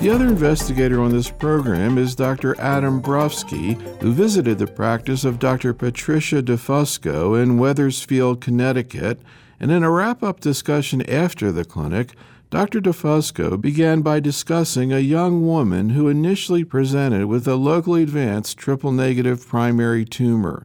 The other investigator on this program is Dr. Adam Brufsky, who visited the practice of Dr. Patricia DeFusco in Wethersfield, Connecticut, and in a wrap up discussion after the clinic, Dr. DeFusco began by discussing a young woman who initially presented with a locally advanced triple negative primary tumor.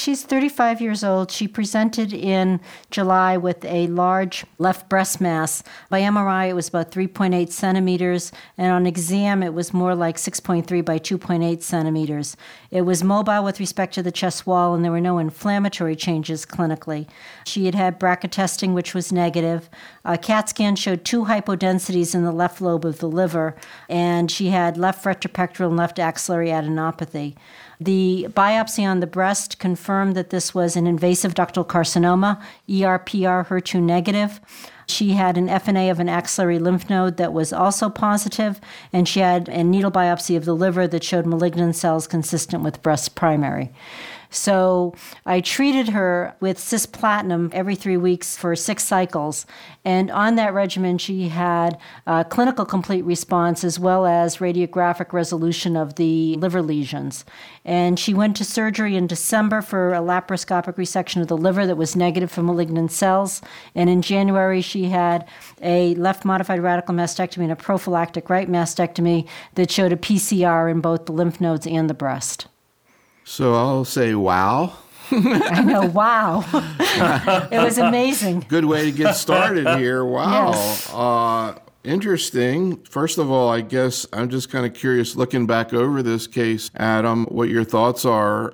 She's 35 years old. She presented in July with a large left breast mass. By MRI, it was about 3.8 centimeters, and on exam, it was more like 6.3 by 2.8 centimeters. It was mobile with respect to the chest wall, and there were no inflammatory changes clinically. She had had BRCA testing, which was negative. A CAT scan showed two hypodensities in the left lobe of the liver, and she had left retropectoral and left axillary adenopathy. The biopsy on the breast confirmed that this was an invasive ductal carcinoma, ERPR HER2 negative. She had an FNA of an axillary lymph node that was also positive, and she had a needle biopsy of the liver that showed malignant cells consistent with breast primary. So I treated her with cisplatin every three weeks for six cycles. And on that regimen, she had a clinical complete response as well as radiographic resolution of the liver lesions. And she went to surgery in December for a laparoscopic resection of the liver that was negative for malignant cells. And in January, she had a left modified radical mastectomy and a prophylactic right mastectomy that showed a PCR in both the lymph nodes and the breast. So I'll say, wow. I know, wow. it was amazing. Good way to get started here. Wow. Yes. Uh, interesting. First of all, I guess I'm just kind of curious looking back over this case, Adam, what your thoughts are.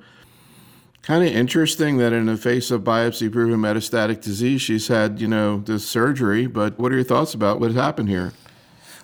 Kind of interesting that in the face of biopsy proven metastatic disease, she's had, you know, this surgery. But what are your thoughts about what happened here?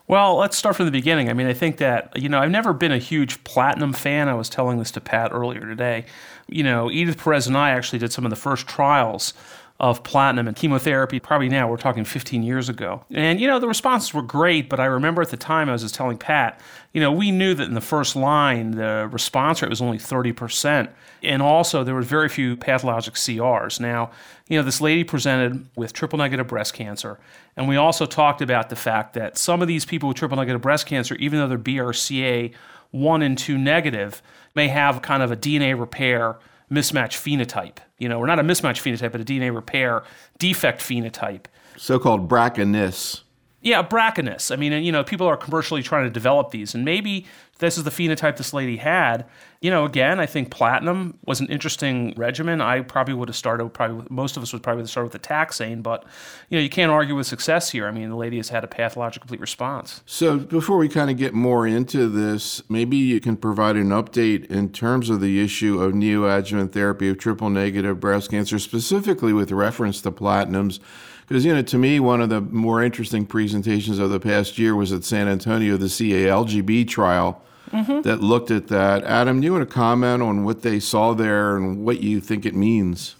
Well, let's start from the beginning. I mean, I think that, you know, I've never been a huge platinum fan. I was telling this to Pat earlier today. You know, Edith Perez and I actually did some of the first trials of platinum and chemotherapy. Probably now, we're talking 15 years ago. And, you know, the responses were great, but I remember at the time I was just telling Pat, you know, we knew that in the first line, the response rate was only 30%. And also, there were very few pathologic CRs. Now, you know, this lady presented with triple negative breast cancer. And we also talked about the fact that some of these people with triple negative breast cancer, even though they're BRCA 1 and 2 negative, may have kind of a DNA repair mismatch phenotype. You know, or not a mismatch phenotype, but a DNA repair defect phenotype. So called BRCA-ness. Yeah, BRCA-ness. I mean, you know, people are commercially trying to develop these, and maybe this is the phenotype this lady had. You know, again, I think platinum was an interesting regimen. I probably would have started, probably with, most of us would probably start with the taxane, but you know, you can't argue with success here. I mean, the lady has had a pathologic complete response. So, before we kind of get more into this, maybe you can provide an update in terms of the issue of neoadjuvant therapy of triple negative breast cancer, specifically with reference to platinums. Because, you know, to me, one of the more interesting presentations of the past year was at San Antonio, the CALGB trial mm-hmm. that looked at that. Adam, do you want to comment on what they saw there and what you think it means?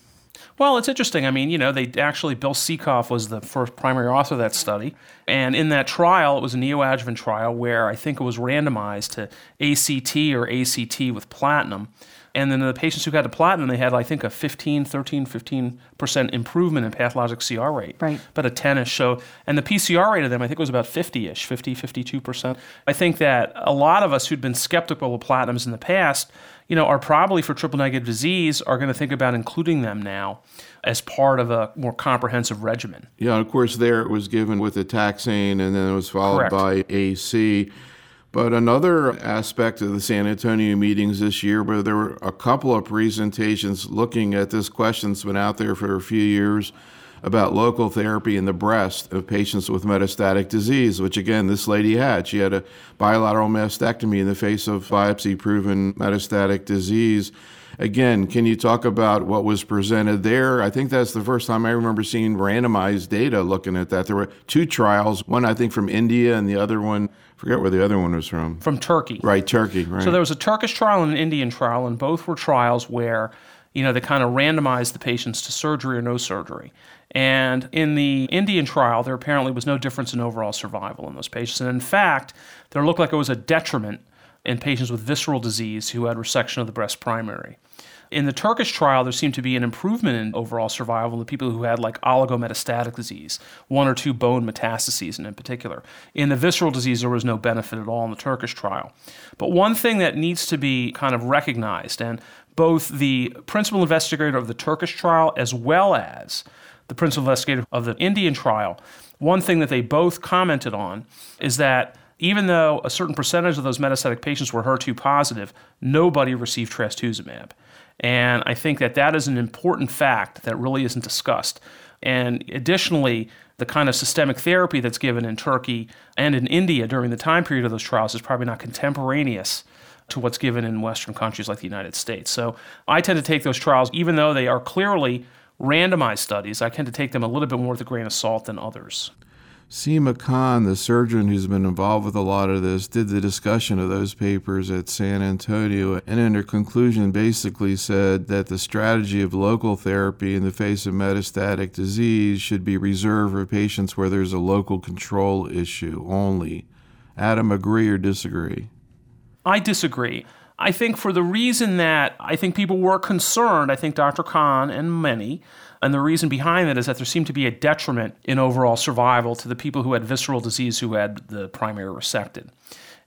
Well, it's interesting. I mean, you know, they actually, Bill Sikov was the first primary author of that study. And in that trial, it was a neoadjuvant trial where I think it was randomized to ACT or ACT with platinum. And then the patients who got to platinum, they had, I think, a 15, 13, 15% improvement in pathologic CR rate. Right. But a 10 ish. So, and the PCR rate of them, I think, was about 50 ish, 50, 52%. I think that a lot of us who'd been skeptical of platinums in the past, you know, are probably for triple negative disease are going to think about including them now as part of a more comprehensive regimen. Yeah, of course, there it was given with the taxane and then it was followed Correct. by AC. But another aspect of the San Antonio meetings this year, where there were a couple of presentations looking at this question that's been out there for a few years about local therapy in the breast of patients with metastatic disease, which again, this lady had. She had a bilateral mastectomy in the face of biopsy proven metastatic disease. Again, can you talk about what was presented there? I think that's the first time I remember seeing randomized data looking at that. There were two trials, one I think from India and the other one, forget where the other one was from. From Turkey. Right, Turkey, right. So there was a Turkish trial and an Indian trial, and both were trials where, you know, they kind of randomized the patients to surgery or no surgery. And in the Indian trial, there apparently was no difference in overall survival in those patients. And in fact, there looked like it was a detriment in patients with visceral disease who had resection of the breast primary. In the Turkish trial, there seemed to be an improvement in overall survival in the people who had like oligometastatic disease, one or two bone metastases in particular. In the visceral disease, there was no benefit at all in the Turkish trial. But one thing that needs to be kind of recognized, and both the principal investigator of the Turkish trial as well as the principal investigator of the Indian trial, one thing that they both commented on is that even though a certain percentage of those metastatic patients were HER2 positive, nobody received trastuzumab. And I think that that is an important fact that really isn't discussed. And additionally, the kind of systemic therapy that's given in Turkey and in India during the time period of those trials is probably not contemporaneous to what's given in Western countries like the United States. So I tend to take those trials, even though they are clearly randomized studies, I tend to take them a little bit more with a grain of salt than others. Seema Khan, the surgeon who's been involved with a lot of this, did the discussion of those papers at San Antonio, and in her conclusion basically said that the strategy of local therapy in the face of metastatic disease should be reserved for patients where there's a local control issue only. Adam, agree or disagree? I disagree. I think for the reason that I think people were concerned, I think Dr. Khan and many, and the reason behind that is that there seemed to be a detriment in overall survival to the people who had visceral disease who had the primary resected.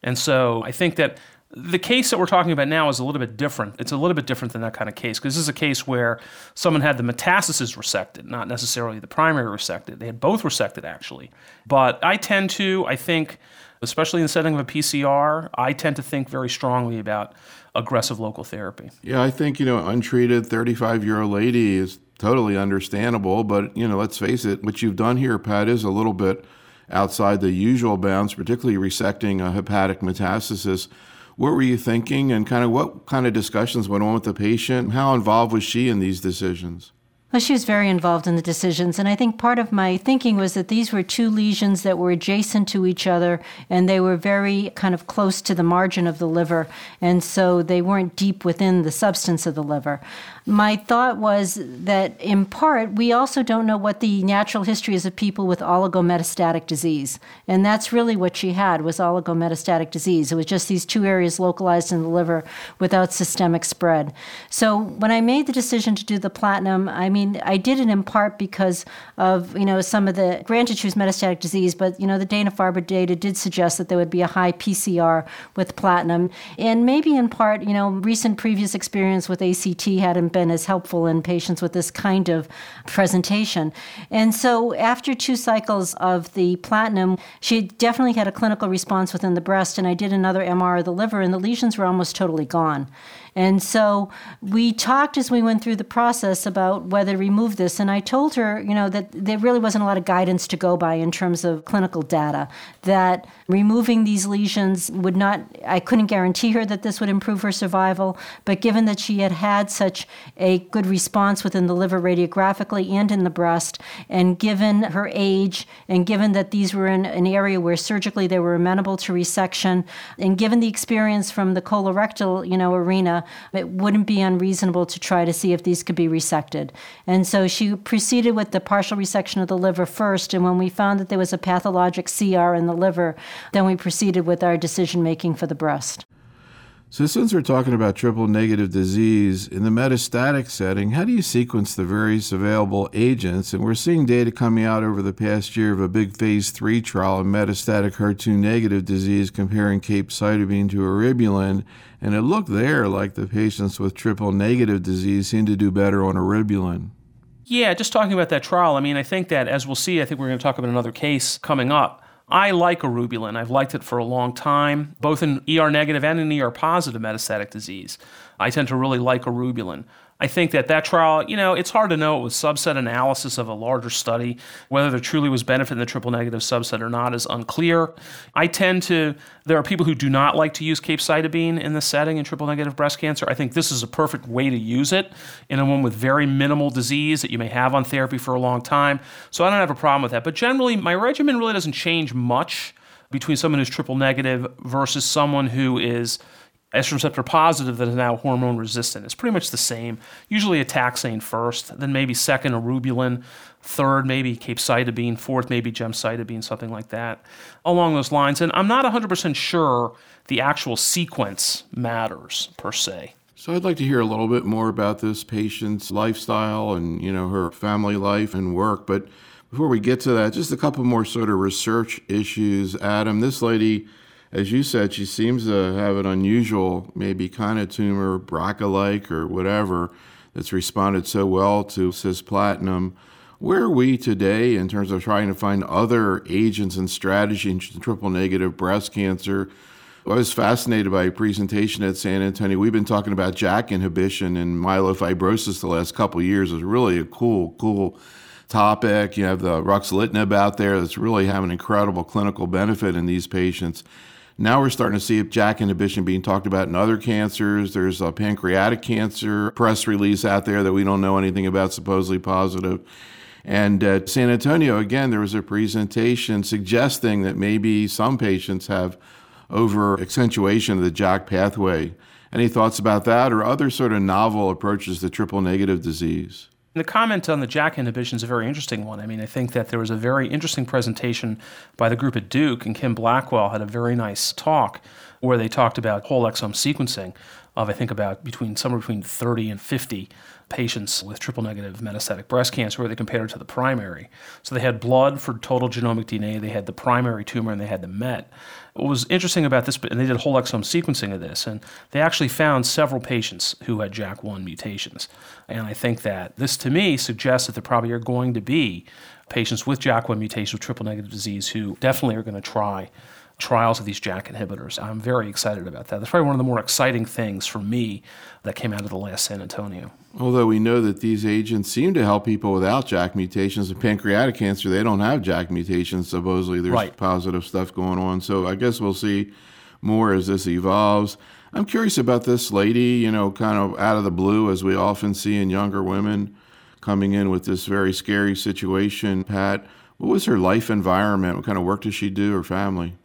And so I think that the case that we're talking about now is a little bit different. It's a little bit different than that kind of case because this is a case where someone had the metastasis resected, not necessarily the primary resected. They had both resected actually. But I tend to, I think, especially in the setting of a PCR, I tend to think very strongly about aggressive local therapy. Yeah, I think, you know, untreated 35 year old lady is totally understandable. But, you know, let's face it, what you've done here, Pat, is a little bit outside the usual bounds, particularly resecting a hepatic metastasis. What were you thinking, and kind of what kind of discussions went on with the patient? How involved was she in these decisions? Well, she was very involved in the decisions. And I think part of my thinking was that these were two lesions that were adjacent to each other and they were very kind of close to the margin of the liver. And so they weren't deep within the substance of the liver. My thought was that in part, we also don't know what the natural history is of people with oligometastatic disease. And that's really what she had was oligometastatic disease. It was just these two areas localized in the liver without systemic spread. So when I made the decision to do the platinum, I mean, I did it in part because of, you know, some of the, granted she was metastatic disease, but, you know, the Dana-Farber data did suggest that there would be a high PCR with platinum. And maybe in part, you know, recent previous experience with ACT hadn't been as helpful in patients with this kind of presentation. And so after two cycles of the platinum, she definitely had a clinical response within the breast, and I did another MR of the liver, and the lesions were almost totally gone. And so we talked as we went through the process about whether to remove this. And I told her, you know, that there really wasn't a lot of guidance to go by in terms of clinical data, that removing these lesions would not, I couldn't guarantee her that this would improve her survival. But given that she had had such a good response within the liver radiographically and in the breast, and given her age, and given that these were in an area where surgically they were amenable to resection, and given the experience from the colorectal, you know, arena, it wouldn't be unreasonable to try to see if these could be resected. And so she proceeded with the partial resection of the liver first. And when we found that there was a pathologic CR in the liver, then we proceeded with our decision making for the breast. So, since we're talking about triple negative disease, in the metastatic setting, how do you sequence the various available agents? And we're seeing data coming out over the past year of a big phase three trial in metastatic HER2 negative disease comparing capecitabine to eribulin. And it looked there like the patients with triple negative disease seemed to do better on eribulin. Yeah, just talking about that trial, I mean, I think that as we'll see, I think we're going to talk about another case coming up. I like eribulin. I've liked it for a long time, both in ER negative and in ER positive metastatic disease. I tend to really like eribulin. I think that that trial, you know, it's hard to know. It was subset analysis of a larger study. Whether there truly was benefit in the triple negative subset or not is unclear. I tend to, there are people who do not like to use capecitabine in the setting in triple negative breast cancer. I think this is a perfect way to use it in a woman with very minimal disease that you may have on therapy for a long time. So I don't have a problem with that. But generally, my regimen really doesn't change much between someone who's triple negative versus someone who is estrogen receptor positive that is now hormone resistant. It's pretty much the same. Usually a taxane first, then maybe second eribulin, third maybe capecitabine, fourth maybe gemcitabine, something like that, along those lines. And I'm not 100% sure the actual sequence matters per se. So I'd like to hear a little bit more about this patient's lifestyle and, you know, her family life and work. But before we get to that, just a couple more sort of research issues. Adam, this lady, as you said, she seems to have an unusual, maybe kind of tumor, BRCA-like or whatever, that's responded so well to cisplatin. Where are we today in terms of trying to find other agents and strategies in triple negative breast cancer? I was fascinated by a presentation at San Antonio. We've been talking about JAK inhibition and myelofibrosis the last couple years. It's really a cool, cool topic. You have the ruxolitinib out there that's really having incredible clinical benefit in these patients. Now we're starting to see JAK inhibition being talked about in other cancers. There's a pancreatic cancer press release out there that we don't know anything about, supposedly positive. And at San Antonio, again, there was a presentation suggesting that maybe some patients have over accentuation of the JAK pathway. Any thoughts about that or other sort of novel approaches to triple negative disease? The comment on the JAK inhibition is a very interesting one. I mean, I think that there was a very interesting presentation by the group at Duke, and Kim Blackwell had a very nice talk where they talked about whole exome sequencing of, I think, about between somewhere between 30 and 50 patients with triple negative metastatic breast cancer where they compared it to the primary. So they had blood for total genomic DNA, they had the primary tumor, and they had the MET. What was interesting about this, and they did whole exome sequencing of this, and they actually found several patients who had JAK1 mutations. And I think that this, to me, suggests that there probably are going to be patients with JAK1 mutations with triple negative disease who definitely are going to try trials of these JAK inhibitors. I'm very excited about that. That's probably one of the more exciting things for me that came out of the last San Antonio. Although we know that these agents seem to help people without JAK mutations. In pancreatic cancer, they don't have JAK mutations. Supposedly, there's right. positive stuff going on. So I guess we'll see more as this evolves. I'm curious about this lady, you know, kind of out of the blue, as we often see in younger women coming in with this very scary situation. Pat, what was her life environment? What kind of work does she do, her family?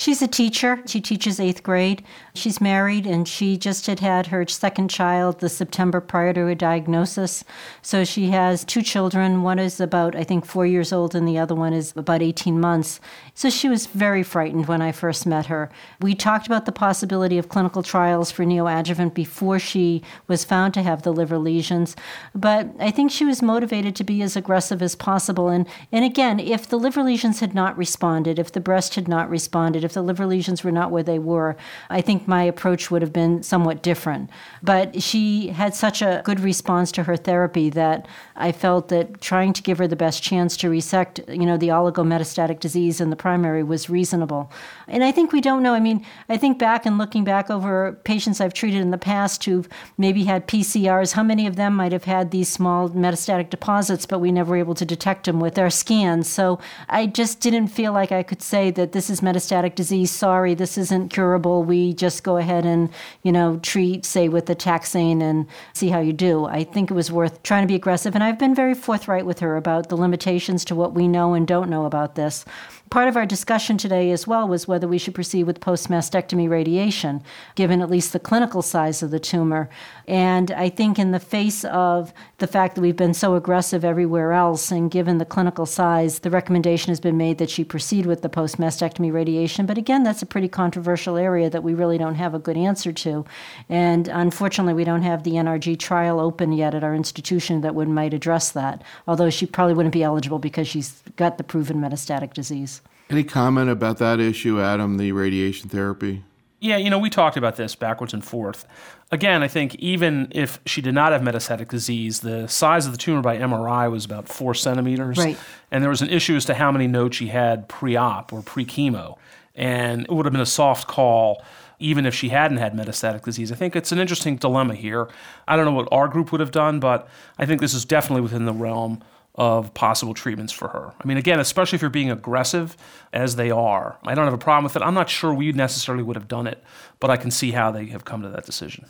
She's a teacher. She teaches eighth grade. She's married and she just had had her second child the September prior to her diagnosis. So she has two children. One is about, I think, four years old, and the other one is about 18 months. So she was very frightened when I first met her. We talked about the possibility of clinical trials for neoadjuvant before she was found to have the liver lesions. But I think she was motivated to be as aggressive as possible. And, and again, if the liver lesions had not responded, if the breast had not responded, if the liver lesions were not where they were, I think my approach would have been somewhat different. But she had such a good response to her therapy that I felt that trying to give her the best chance to resect, you know, the oligometastatic disease in the primary was reasonable. And I think we don't know. I mean, I think back and looking back over patients I've treated in the past who've maybe had PCRs, how many of them might have had these small metastatic deposits, but we never were able to detect them with our scans. So I just didn't feel like I could say that this is metastatic disease. Sorry, this isn't curable. We just go ahead and, you know, treat, say, with the taxane and see how you do. I think it was worth trying to be aggressive. And I've been very forthright with her about the limitations to what we know and don't know about this. Part of our discussion today as well was whether we should proceed with post mastectomy radiation, given at least the clinical size of the tumor. And I think, in the face of the fact that we've been so aggressive everywhere else, and given the clinical size, the recommendation has been made that she proceed with the post mastectomy radiation. But again, that's a pretty controversial area that we really don't have a good answer to. And unfortunately, we don't have the NRG trial open yet at our institution that would might address that, although she probably wouldn't be eligible because she's got the proven metastatic disease. Any comment about that issue, Adam, the radiation therapy? Yeah, you know, we talked about this backwards and forth. Again, I think even if she did not have metastatic disease, the size of the tumor by MRI was about four centimeters. Right. And there was an issue as to how many nodes she had pre op or pre chemo. And it would have been a soft call even if she hadn't had metastatic disease. I think it's an interesting dilemma here. I don't know what our group would have done, but I think this is definitely within the realm of possible treatments for her. I mean, again, especially if you're being aggressive as they are, I don't have a problem with it. I'm not sure we necessarily would have done it, but I can see how they have come to that decision.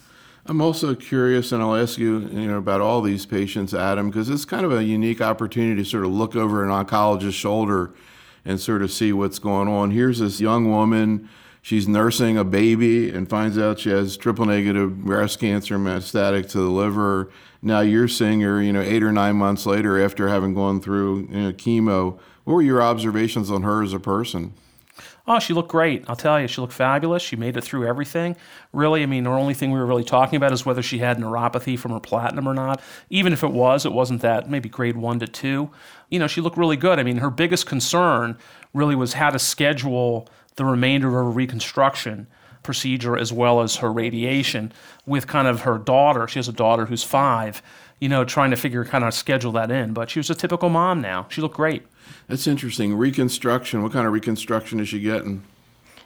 I'm also curious, and I'll ask you, you know, about all these patients, Adam, because it's kind of a unique opportunity to sort of look over an oncologist's shoulder and sort of see what's going on. Here's this young woman she's nursing a baby and finds out she has triple negative breast cancer metastatic to the liver. Now you're seeing her, you know, eight or nine months later after having gone through you know, chemo. What were your observations on her as a person? Oh, she looked great. I'll tell you, she looked fabulous. She made it through everything. Really, I mean, the only thing we were really talking about is whether she had neuropathy from her platinum or not. Even if it was, it wasn't that, maybe grade one to two. You know, she looked really good. I mean, her biggest concern really was how to schedule the remainder of her reconstruction procedure as well as her radiation with kind of her daughter. She has a daughter who's five, you know, trying to figure kind of schedule that in. But she was a typical mom now. She looked great. That's interesting. Reconstruction. What kind of reconstruction is she getting?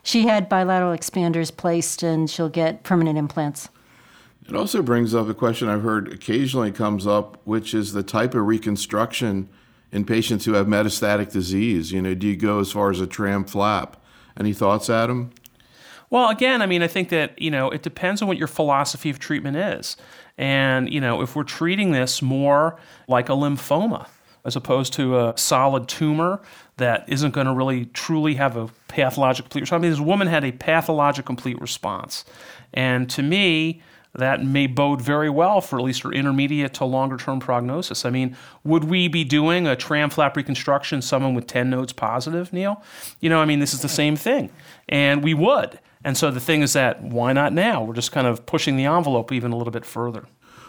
She had bilateral expanders placed and she'll get permanent implants. It also brings up a question I've heard occasionally comes up, which is the type of reconstruction in patients who have metastatic disease. You know, do you go as far as a tram flap? Any thoughts, Adam? Well, again, I mean, I think that, you know, it depends on what your philosophy of treatment is. And, you know, if we're treating this more like a lymphoma, as opposed to a solid tumor that isn't going to really truly have a pathologic complete response. I mean, this woman had a pathologic complete response. And to me, that may bode very well for at least her intermediate to longer term prognosis. I mean, would we be doing a tram flap reconstruction someone with 10 nodes positive, Neil? You know, I mean, this is the same thing. And we would. And so the thing is that why not now? We're just kind of pushing the envelope even a little bit further.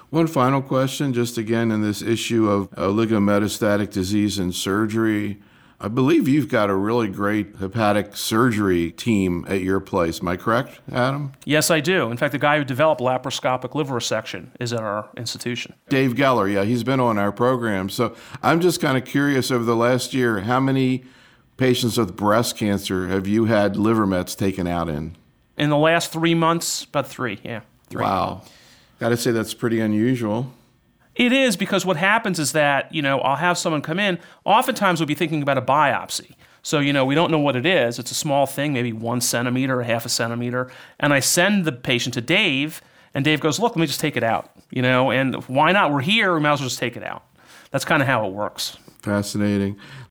One final question, just again in this issue of uh, oligometastatic disease and surgery. I believe you've got a really great hepatic surgery team at your place. Am I correct, Adam? Yes, I do. In fact, the guy who developed laparoscopic liver resection is at our institution. Dave Geller, yeah, he's been on our program. So I'm just kind of curious over the last year, how many patients with breast cancer have you had liver mets taken out in? In the last three months, about three, yeah. Three. Wow. Got to say that's pretty unusual. It is because what happens is that, you know, I'll have someone come in. Oftentimes we'll be thinking about a biopsy. So, you know, we don't know what it is. It's a small thing, maybe one centimeter or half a centimeter. And I send the patient to Dave, and Dave goes, Look, let me just take it out. You know, and why not? We're here, we might as well just take it out. That's kind of how it works. Fascinating.